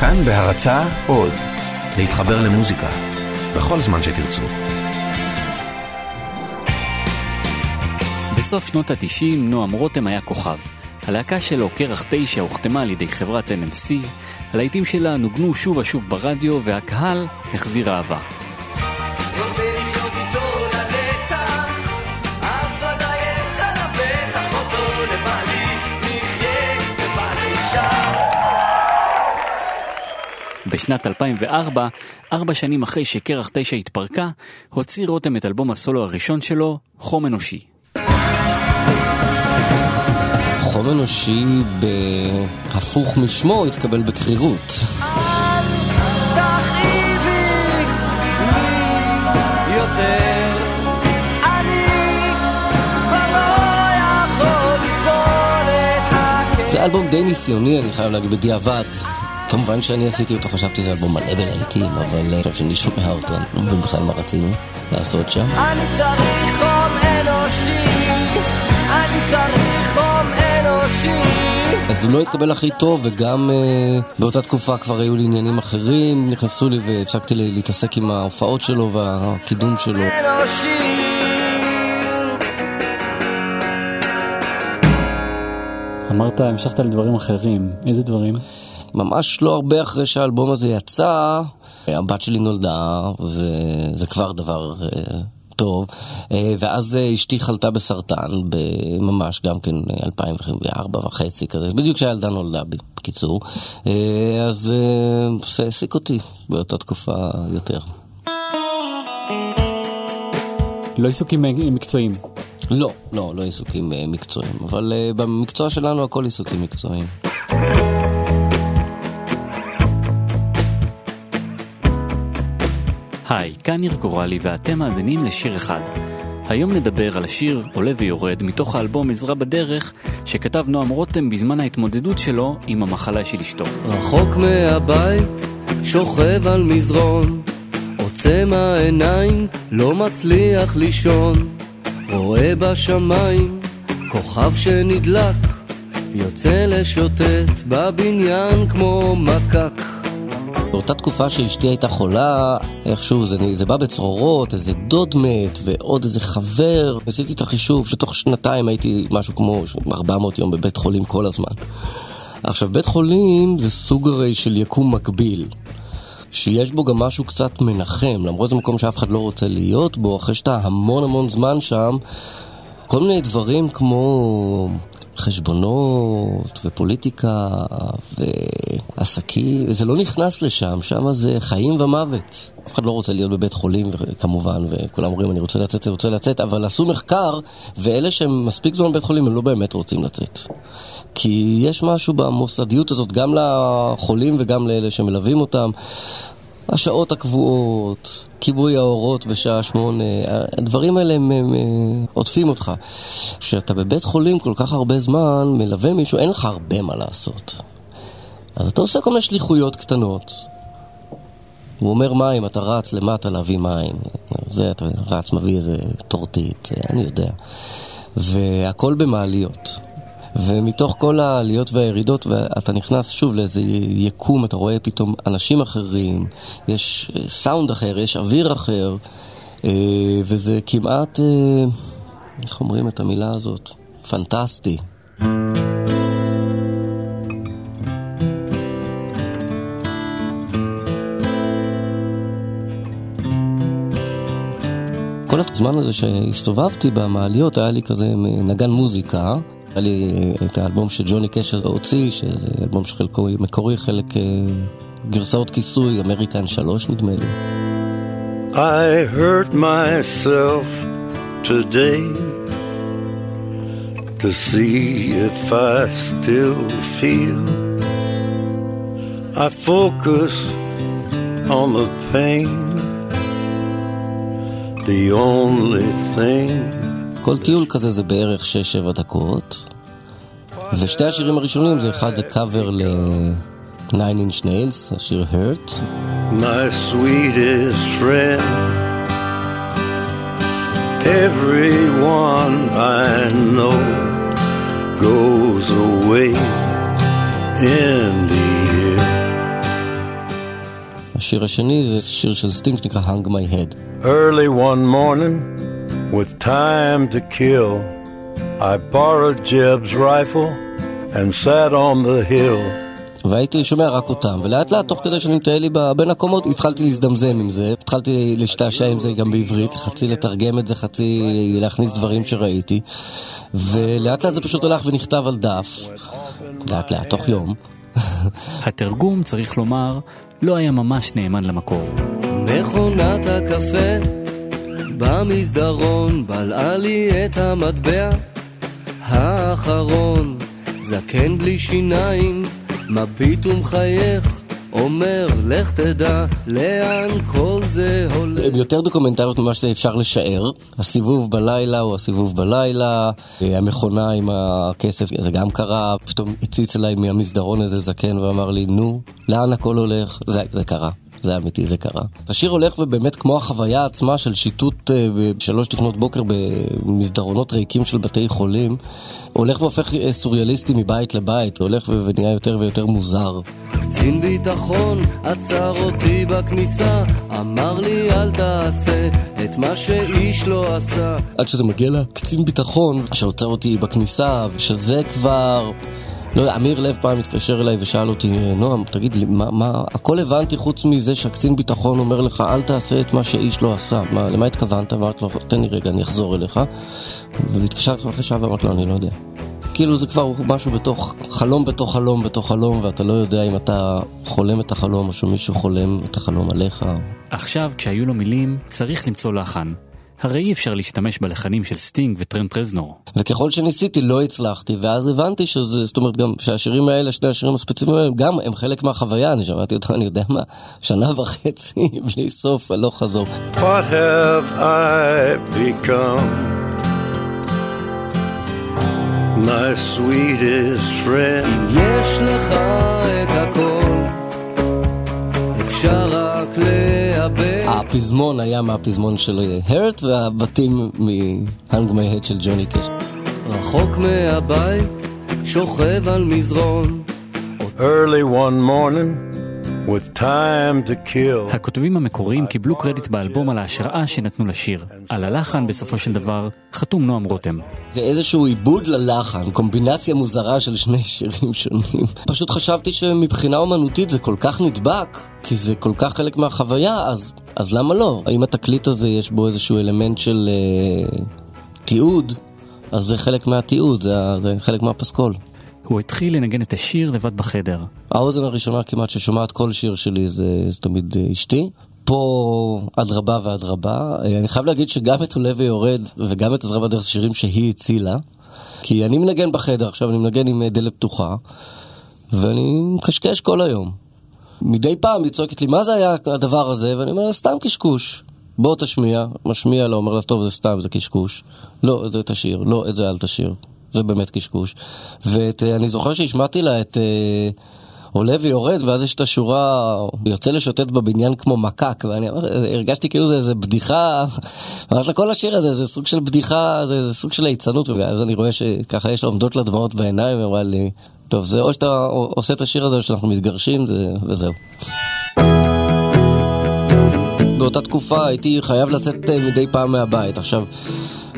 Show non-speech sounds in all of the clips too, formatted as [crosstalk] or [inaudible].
כאן בהרצה עוד, להתחבר למוזיקה, בכל זמן שתרצו. בסוף שנות ה-90 נועם רותם היה כוכב. הלהקה שלו, קרח 9, הוחתמה על ידי חברת NMC, הלהיטים שלה נוגנו שוב ושוב ברדיו, והקהל החזיר אהבה. בשנת 2004, ארבע שנים אחרי שקרח 9 התפרקה, הוציא רותם את אלבום הסולו הראשון שלו, חום אנושי. חום אנושי בהפוך משמו התקבל בקרירות. זה אלבום די ניסיוני, אני חייב להגיד, בדיעבד. כמובן שאני עשיתי אותו, חשבתי שזה אלבום מלא בלהיטים, אבל עכשיו שאני שומע אותו, אני לא מבין בכלל מה רצינו לעשות שם. אני צריך חום אנושי, אני צריך חום אנושי. אז הוא לא התקבל הכי טוב, וגם uh, באותה תקופה כבר היו לי עניינים אחרים, נכנסו לי והפסקתי לי להתעסק עם ההופעות שלו והקידום שלו. אנושי. אמרת, המשכת לדברים אחרים, איזה דברים? ממש לא הרבה אחרי שהאלבום הזה יצא, הבת שלי נולדה, וזה כבר דבר uh, טוב. Uh, ואז uh, אשתי חלתה בסרטן, ממש גם כן 2004 וחצי כזה, בדיוק כשהילדה נולדה, בקיצור. Uh, אז זה העסיק אותי באותה תקופה יותר. לא עיסוקים מקצועיים. לא, לא, לא עיסוקים מקצועיים, אבל במקצוע שלנו הכל עיסוקים מקצועיים. היי, כאן ניר גורלי ואתם מאזינים לשיר אחד. היום נדבר על השיר עולה ויורד מתוך האלבום עזרה בדרך שכתב נועם רותם בזמן ההתמודדות שלו עם המחלה של אשתו. רחוק מהבית, שוכב על מזרון, עוצם העיניים, לא מצליח לישון, רואה בשמיים, כוכב שנדלק, יוצא לשוטט בבניין כמו מקק. באותה תקופה שאשתי הייתה חולה, איכשהו זה, זה בא בצרורות, איזה דוד מת ועוד איזה חבר. עשיתי את החישוב שתוך שנתיים הייתי משהו כמו 400 יום בבית חולים כל הזמן. עכשיו, בית חולים זה סוג הרי של יקום מקביל. שיש בו גם משהו קצת מנחם, למרות זה מקום שאף אחד לא רוצה להיות בו, אחרי שאתה המון המון זמן שם, כל מיני דברים כמו חשבונות ופוליטיקה ועסקים, זה לא נכנס לשם, שם זה חיים ומוות. אף אחד לא רוצה להיות בבית חולים, כמובן, וכולם אומרים, אני רוצה לצאת, אני רוצה לצאת, אבל עשו מחקר, ואלה שהם מספיק זמן בבית חולים, הם לא באמת רוצים לצאת. כי יש משהו במוסדיות הזאת, גם לחולים וגם לאלה שמלווים אותם. השעות הקבועות, כיבוי האורות בשעה שמונה, הדברים האלה הם, הם, הם עוטפים אותך. כשאתה בבית חולים כל כך הרבה זמן, מלווה מישהו, אין לך הרבה מה לעשות. אז אתה עושה כל מיני שליחויות קטנות. הוא אומר מים, אתה רץ למטה להביא מים. זה, אתה רץ, מביא איזה טורטית, אני יודע. והכל במעליות. ומתוך כל העליות והירידות, ואתה נכנס שוב לאיזה יקום, אתה רואה פתאום אנשים אחרים, יש אה, סאונד אחר, יש אוויר אחר, אה, וזה כמעט, אה, איך אומרים את המילה הזאת? פנטסטי. כל הזמן הזה שהסתובבתי במעליות היה לי כזה נגן מוזיקה היה לי את האלבום שג'וני קשר הוציא, שזה אלבום שחלקו מקורי, חלק אה, גרסאות כיסוי, אמריקן 3 נדמה לי. I hurt myself today to see if I still feel I focus on the pain the only thing כל טיול כזה זה בערך 6-7 דקות. ושתי השירים הראשונים זה אחד זה קאבר ל... Nine Inch Nails, השיר Hurt. My sweetest friend Everyone I know goes away in the השיר השני זה שיר של סטינג שנקרא Hung My Head. Early one morning, with time to kill, I borrowed Jeb's rifle and sat on the hill. והייתי שומע רק אותם, ולאט לאט תוך כדי שאני מטייל לי בין הקומות התחלתי להזדמזם עם זה, התחלתי להשתעשע עם זה גם בעברית, חצי לתרגם את זה, חצי להכניס דברים שראיתי, ולאט לאט זה פשוט הלך ונכתב על דף, לאט לאט, תוך יום. התרגום, צריך לומר, לא היה ממש נאמן למקור. מכונת הקפה במסדרון בלעה לי את המטבע האחרון זקן בלי שיניים מביט ומחייך, אומר, לך תדע לאן כל זה הולך. הם יותר דוקומנטריות ממה שאפשר לשער. הסיבוב בלילה הוא הסיבוב בלילה, המכונה עם הכסף, זה גם קרה. פתאום הציץ אליי מהמסדרון איזה זקן ואמר לי, נו, לאן הכל הולך? זה, זה קרה. זה אמיתי, זה קרה. השיר הולך ובאמת כמו החוויה עצמה של שיטוט אה, בשלוש לפנות בוקר במסדרונות ריקים של בתי חולים, הולך והופך אה, סוריאליסטי מבית לבית, הולך ונהיה יותר ויותר מוזר. קצין ביטחון עצר אותי בכניסה, אמר לי אל תעשה את מה שאיש לא עשה. עד שזה מגיע לקצין ביטחון שעוצר אותי בכניסה, שזה כבר... לא יודע, אמיר לב פעם התקשר אליי ושאל אותי, נועם, תגיד לי, מה, מה, הכל הבנתי חוץ מזה שהקצין ביטחון אומר לך, אל תעשה את מה שאיש לא עשה. מה, למה התכוונת? אמרתי לו, תן לי רגע, אני אחזור אליך. והתקשרתי אחרי שעה ואמרתי לו, אני לא יודע. כאילו זה כבר משהו בתוך, חלום בתוך חלום בתוך חלום, ואתה לא יודע אם אתה חולם את החלום או שמישהו חולם את החלום עליך. עכשיו, כשהיו לו מילים, צריך למצוא לחן. הרי אי אפשר להשתמש בלחנים של סטינג וטרנט רזנור. וככל שניסיתי לא הצלחתי, ואז הבנתי שזה, זאת אומרת גם שהשירים האלה, שני השירים הספציפיים האלה, גם הם חלק מהחוויה, אני שמעתי אותם, אני יודע מה, שנה וחצי [laughs] בלי סוף, הלוך חזור. What have I become? My sweetest friend. אם יש לך את הכל, אפשר. הפזמון היה מהפזמון של הרט והבתים מ-Hang My Head של ג'וני קש. רחוק מהבית, שוכב על מזרון. Early one morning with time to kill. הכותבים המקוריים קיבלו קרדיט באלבום על ההשראה שנתנו לשיר. על הלחן בסופו של דבר חתום נועם רותם. זה איזשהו עיבוד ללחן, קומבינציה מוזרה של שני שירים שונים. פשוט חשבתי שמבחינה אומנותית זה כל כך נדבק, כי זה כל כך חלק מהחוויה, אז, אז למה לא? האם התקליט הזה יש בו איזשהו אלמנט של אה, תיעוד? אז זה חלק מהתיעוד, זה, זה חלק מהפסקול. הוא התחיל לנגן את השיר לבד בחדר. האוזן הראשונה כמעט ששומעת כל שיר שלי זה, זה תמיד אה, אשתי. פה אדרבה ואדרבה. אה, אני חייב להגיד שגם את עולה ויורד וגם את עזרה בדרך שירים שהיא הצילה. כי אני מנגן בחדר, עכשיו אני מנגן עם אה, דלת פתוחה, ואני מקשקש כל היום. מדי פעם היא צועקת לי, מה זה היה הדבר הזה? ואני אומר לה, סתם קשקוש. בוא תשמיע, משמיע לה, אומר לה, טוב, זה סתם, זה קשקוש. לא, את זה תשאיר, לא, את זה אל תשאיר. זה באמת קשקוש. ואני זוכר שהשמעתי לה את אה, עולה ויורד, ואז יש את השורה, יוצא לשוטט בבניין כמו מקק, ואני הרגשתי כאילו זה איזה בדיחה, אמרתי לה, כל השיר הזה זה סוג של בדיחה, זה, זה סוג של ליצנות, ואז אני רואה שככה יש עומדות לה דמעות בעיניים, ואמרה לי, טוב, זה או שאתה עושה את השיר הזה או שאנחנו מתגרשים, זה, וזהו. באותה תקופה הייתי חייב לצאת אה, מדי פעם מהבית. עכשיו,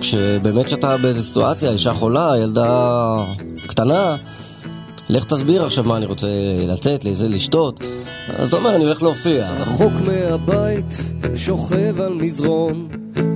כשבאמת שאתה באיזה סיטואציה, אישה חולה, ילדה קטנה, לך תסביר עכשיו מה אני רוצה לצאת, לאיזה לשתות. אז אתה אומר, אני הולך להופיע. רחוק מהבית, שוכב על מזרון,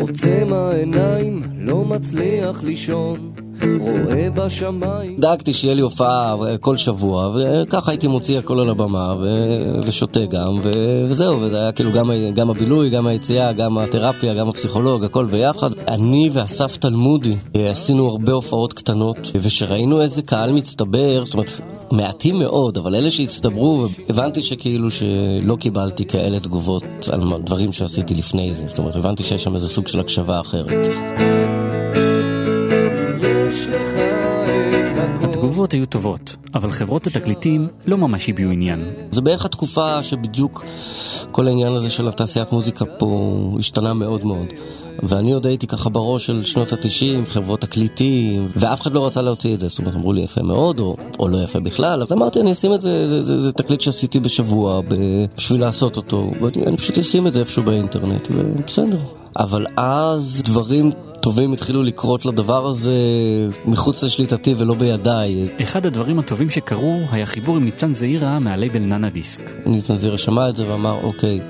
עוצם העיניים, לא מצליח לישון. דאגתי שיהיה לי הופעה כל שבוע, וככה הייתי מוציא הכל על הבמה, ו... ושותה גם, ו... וזהו, וזה היה כאילו גם, גם הבילוי, גם היציאה, גם התרפיה, גם הפסיכולוג, הכל ביחד. אני ואסף תלמודי אה, עשינו הרבה הופעות קטנות, ושראינו איזה קהל מצטבר, זאת אומרת, מעטים מאוד, אבל אלה שהצטברו, הבנתי שכאילו שלא קיבלתי כאלה תגובות על דברים שעשיתי לפני זה, זאת אומרת, הבנתי שיש שם איזה סוג של הקשבה אחרת. יש לך את הכל. התגובות היו טובות, אבל חברות התקליטים לא ממש הביעו עניין. זה בערך התקופה שבדיוק כל העניין הזה של התעשיית מוזיקה פה השתנה מאוד מאוד. ואני עוד הייתי ככה בראש של שנות התשעים, חברות תקליטים, ואף אחד לא רצה להוציא את זה, זאת אומרת, אמרו לי יפה מאוד, או, או לא יפה בכלל, אז אמרתי, אני אשים את זה, זה, זה, זה תקליט שעשיתי בשבוע, בשביל לעשות אותו, ואני פשוט אשים את זה איפשהו באינטרנט, ובסדר. אבל אז דברים טובים התחילו לקרות לדבר הזה מחוץ לשליטתי ולא בידיי. אחד הדברים הטובים שקרו היה חיבור עם ניצן זעירה מהלייבל ננה דיסק. ניצן זעירה שמע את זה ואמר, אוקיי,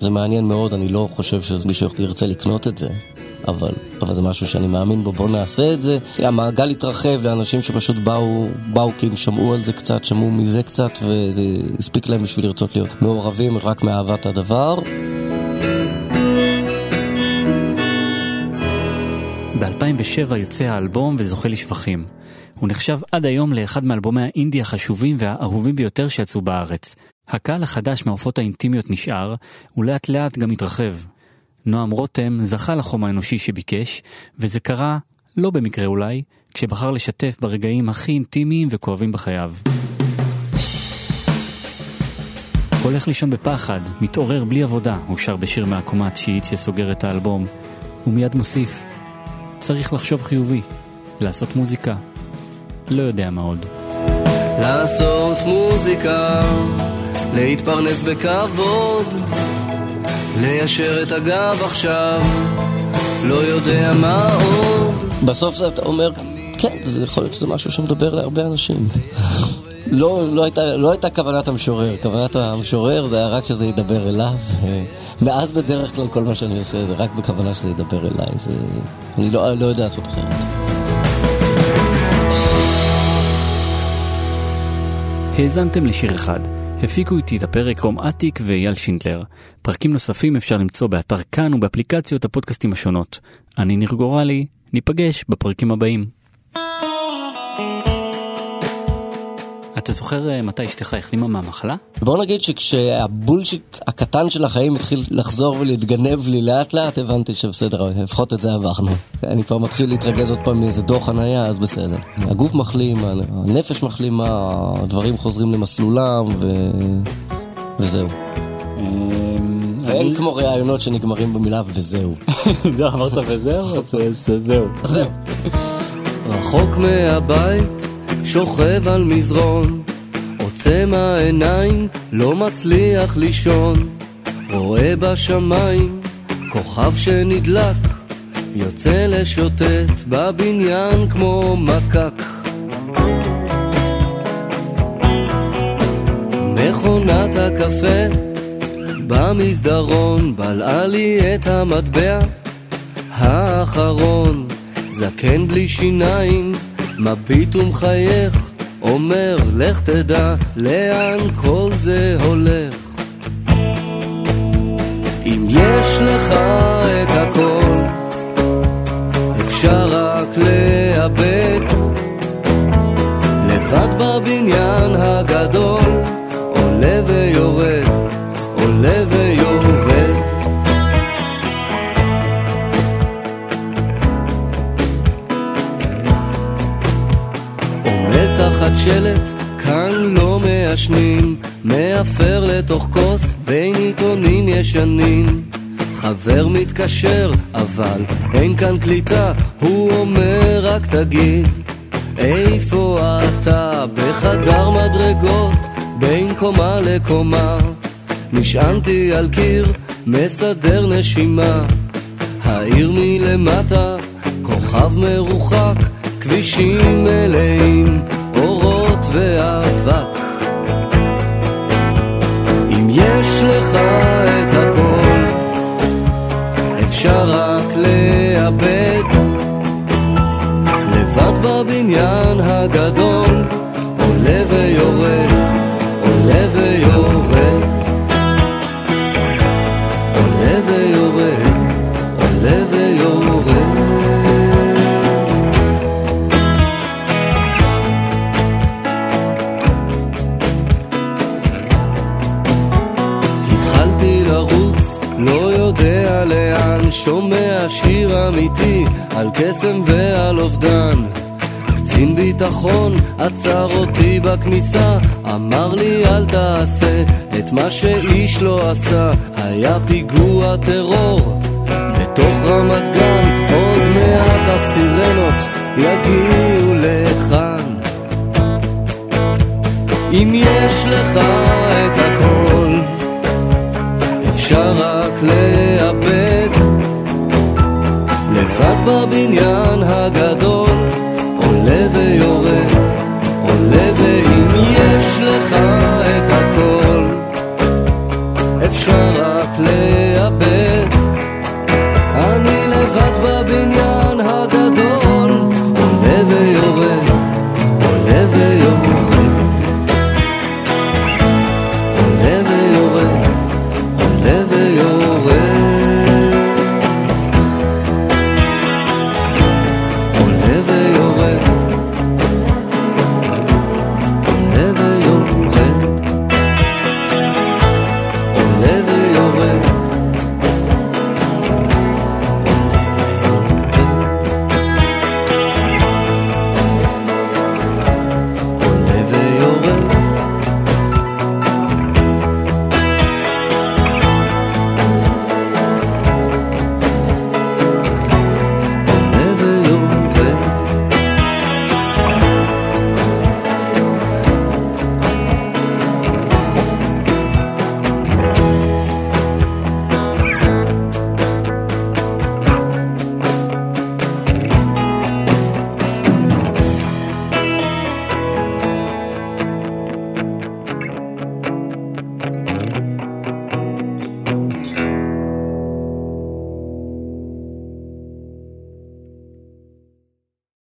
זה מעניין מאוד, אני לא חושב שמישהו ירצה לקנות את זה. אבל, אבל זה משהו שאני מאמין בו, בוא נעשה את זה. המעגל התרחב לאנשים שפשוט באו, באו כי הם שמעו על זה קצת, שמעו מזה קצת, וזה הספיק להם בשביל לרצות להיות מעורבים רק מאהבת הדבר. ב-2007 יוצא האלבום וזוכה לשבחים. הוא נחשב עד היום לאחד מאלבומי האינדי החשובים והאהובים ביותר שיצאו בארץ. הקהל החדש מהעופות האינטימיות נשאר, ולאט לאט גם התרחב. נועם רותם זכה לחום האנושי שביקש, וזה קרה, לא במקרה אולי, כשבחר לשתף ברגעים הכי אינטימיים וכואבים בחייו. הולך לישון בפחד, מתעורר בלי עבודה, הוא שר בשיר מהקומה התשיעית שסוגר את האלבום. הוא מיד מוסיף, צריך לחשוב חיובי, לעשות מוזיקה. לא יודע מה עוד. לעשות מוזיקה, להתפרנס בכבוד, ליישר את הגב עכשיו, לא יודע מה עוד. בסוף זה אתה אומר, כן, זה יכול להיות שזה משהו שמדבר להרבה אנשים. לא, לא, הייתה, לא הייתה כוונת המשורר, כוונת המשורר זה היה רק שזה ידבר אליו. מאז בדרך כלל כל מה שאני עושה זה רק בכוונה שזה ידבר אליי, זה... אני לא, לא יודע לעשות אחרת. האזנתם לשיר אחד. הפיקו איתי את הפרק רום אטיק ואייל שינדלר. פרקים נוספים אפשר למצוא באתר כאן ובאפליקציות הפודקאסטים השונות. אני ניר גורלי, ניפגש בפרקים הבאים. אתה זוכר אה, מתי אשתך החלימה מהמחלה? בוא נגיד שכשהבולשיט הקטן של החיים התחיל לחזור ולהתגנב לי לאט לאט, הבנתי שבסדר, לפחות את זה עברנו. אני כבר מתחיל להתרגז עוד פעם מאיזה דוח חנייה, אז בסדר. הגוף מחלים, הנפש מחלימה, הדברים חוזרים למסלולם, ו... וזהו. אמ, אין כמו ראיונות שנגמרים במילה וזהו. זהו, [laughs] אמרת וזהו? אז זהו. זהו. רחוק מהבית שוכב על מזרון, עוצם העיניים, לא מצליח לישון, רואה בשמיים כוכב שנדלק, יוצא לשוטט בבניין כמו מקק. מכונת הקפה במסדרון בלעה לי את המטבע האחרון, זקן בלי שיניים מביט ומחייך, אומר לך תדע לאן כל זה הולך. עיתונים ישנים. חבר מתקשר, אבל אין כאן קליטה, הוא אומר רק תגיד, איפה אתה? בחדר מדרגות, בין קומה לקומה. נשענתי על קיר, מסדר נשימה. העיר מלמטה, כוכב מרוחק, כבישים מלאים, אורות ואבק. יש לך את הכל, אפשר רק לאבד. לבד בבניין שומע שיר אמיתי על קסם ועל אובדן. קצין ביטחון עצר אותי בכניסה, אמר לי אל תעשה את מה שאיש לא עשה. היה פיגוע טרור בתוך רמת גן, עוד מעט הסירנות יגיעו לכאן. אם יש לך את הכל, אפשר רק לאבד לבד בבניין הגדול, עולה ויורד.